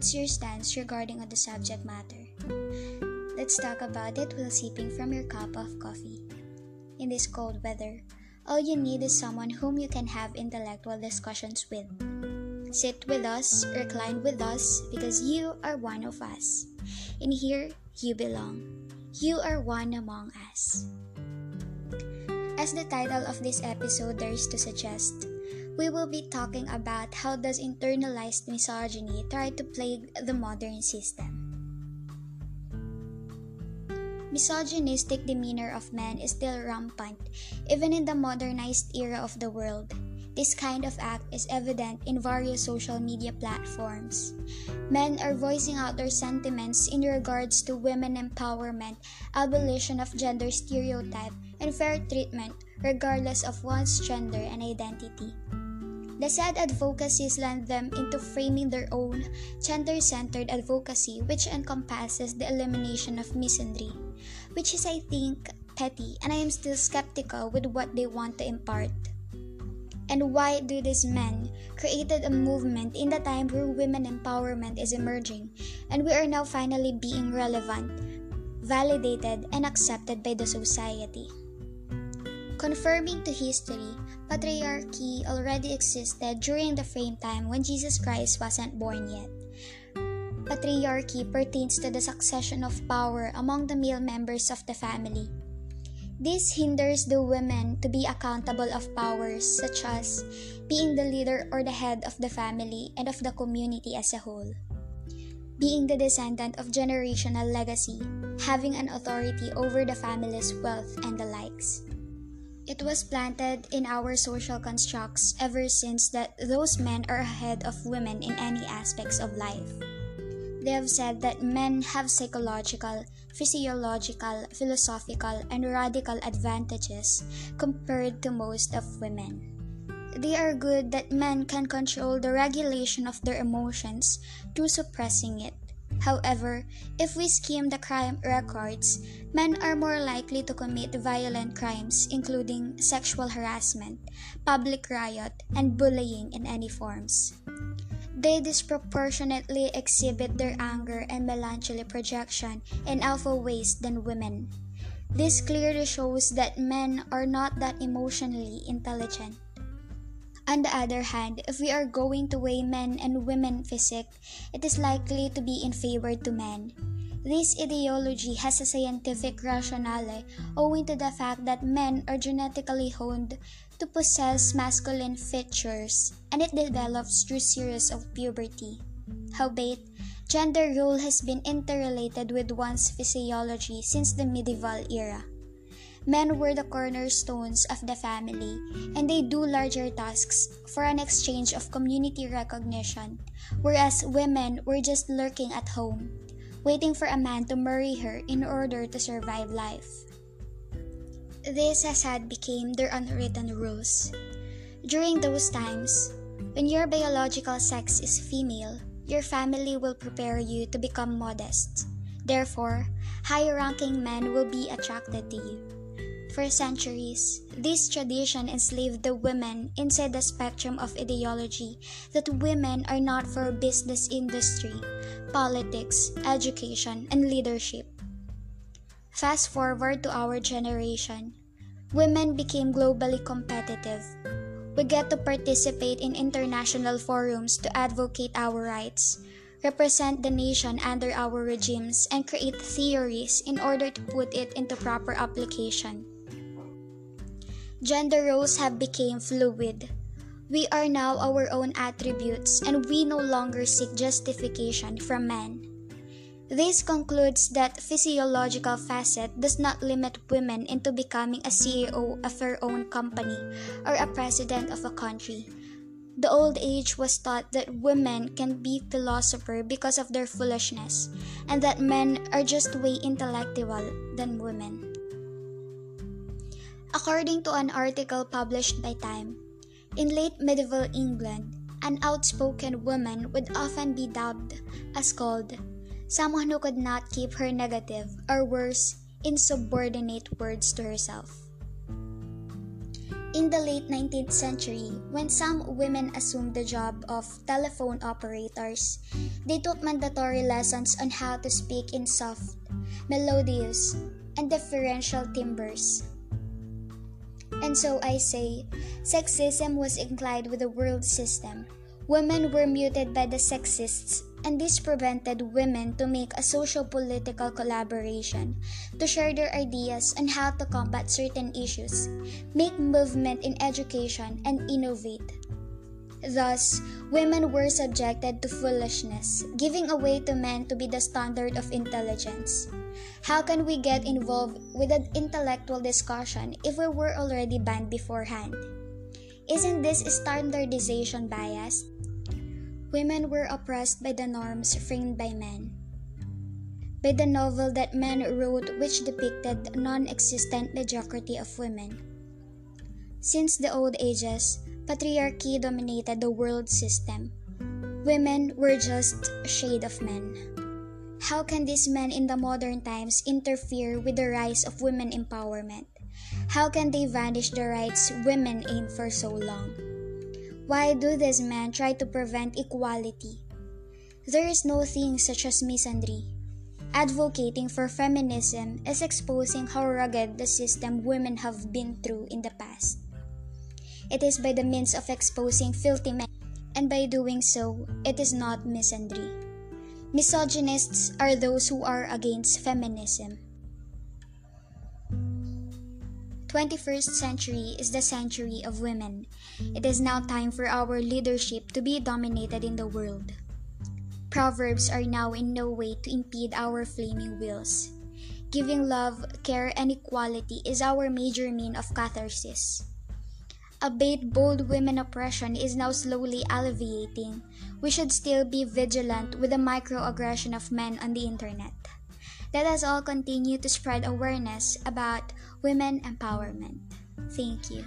What's your stance regarding on the subject matter? Let's talk about it while sipping from your cup of coffee. In this cold weather, all you need is someone whom you can have intellectual discussions with. Sit with us, recline with us, because you are one of us. In here, you belong. You are one among us. As the title of this episode dares to suggest, we will be talking about how does internalized misogyny try to plague the modern system. Misogynistic demeanor of men is still rampant even in the modernized era of the world. This kind of act is evident in various social media platforms. Men are voicing out their sentiments in regards to women empowerment, abolition of gender stereotype, and fair treatment regardless of one's gender and identity. The sad advocacies land them into framing their own gender centered advocacy, which encompasses the elimination of misandry, which is, I think, petty, and I am still skeptical with what they want to impart. And why do these men created a movement in the time where women empowerment is emerging, and we are now finally being relevant, validated, and accepted by the society? Confirming to history, patriarchy already existed during the frame time when Jesus Christ wasn't born yet. Patriarchy pertains to the succession of power among the male members of the family. This hinders the women to be accountable of powers such as being the leader or the head of the family and of the community as a whole. Being the descendant of generational legacy, having an authority over the family's wealth and the likes. It was planted in our social constructs ever since that those men are ahead of women in any aspects of life. They have said that men have psychological, physiological, philosophical, and radical advantages compared to most of women. They are good that men can control the regulation of their emotions through suppressing it. However, if we skim the crime records, men are more likely to commit violent crimes, including sexual harassment, public riot, and bullying in any forms. They disproportionately exhibit their anger and melancholy projection in alpha ways than women. This clearly shows that men are not that emotionally intelligent. On the other hand, if we are going to weigh men and women physique, it is likely to be in favor to men. This ideology has a scientific rationale owing to the fact that men are genetically honed to possess masculine features and it develops through series of puberty. Howbeit, gender role has been interrelated with one's physiology since the medieval era. Men were the cornerstones of the family, and they do larger tasks for an exchange of community recognition, whereas women were just lurking at home, waiting for a man to marry her in order to survive life. This as had became their unwritten rules. During those times, when your biological sex is female, your family will prepare you to become modest. Therefore, high ranking men will be attracted to you. For centuries, this tradition enslaved the women inside the spectrum of ideology that women are not for business industry, politics, education, and leadership. Fast forward to our generation. Women became globally competitive. We get to participate in international forums to advocate our rights, represent the nation under our regimes, and create theories in order to put it into proper application. Gender roles have become fluid. We are now our own attributes and we no longer seek justification from men. This concludes that physiological facet does not limit women into becoming a CEO of her own company or a president of a country. The old age was taught that women can be philosopher because of their foolishness, and that men are just way intellectual than women. According to an article published by Time, in late medieval England, an outspoken woman would often be dubbed as called someone who could not keep her negative or worse, insubordinate words to herself. In the late 19th century, when some women assumed the job of telephone operators, they took mandatory lessons on how to speak in soft, melodious, and deferential timbres. And so I say, sexism was inclined with the world system. Women were muted by the sexists and this prevented women to make a social political collaboration, to share their ideas on how to combat certain issues, make movement in education, and innovate. Thus, women were subjected to foolishness, giving away to men to be the standard of intelligence. How can we get involved with an intellectual discussion if we were already banned beforehand? Isn't this standardization bias? women were oppressed by the norms framed by men. By the novel that men wrote, which depicted non existent mediocrity of women. Since the old ages, patriarchy dominated the world system. Women were just a shade of men. How can these men in the modern times interfere with the rise of women empowerment? How can they vanish the rights women aimed for so long? Why do these men try to prevent equality? There is no thing such as misandry. Advocating for feminism is exposing how rugged the system women have been through in the past. It is by the means of exposing filthy men, and by doing so, it is not misandry. Misogynists are those who are against feminism. 21st century is the century of women. It is now time for our leadership to be dominated in the world. Proverbs are now in no way to impede our flaming wheels. Giving love, care, and equality is our major mean of catharsis. Albeit bold women oppression is now slowly alleviating, we should still be vigilant with the microaggression of men on the internet. Let us all continue to spread awareness about women empowerment. Thank you.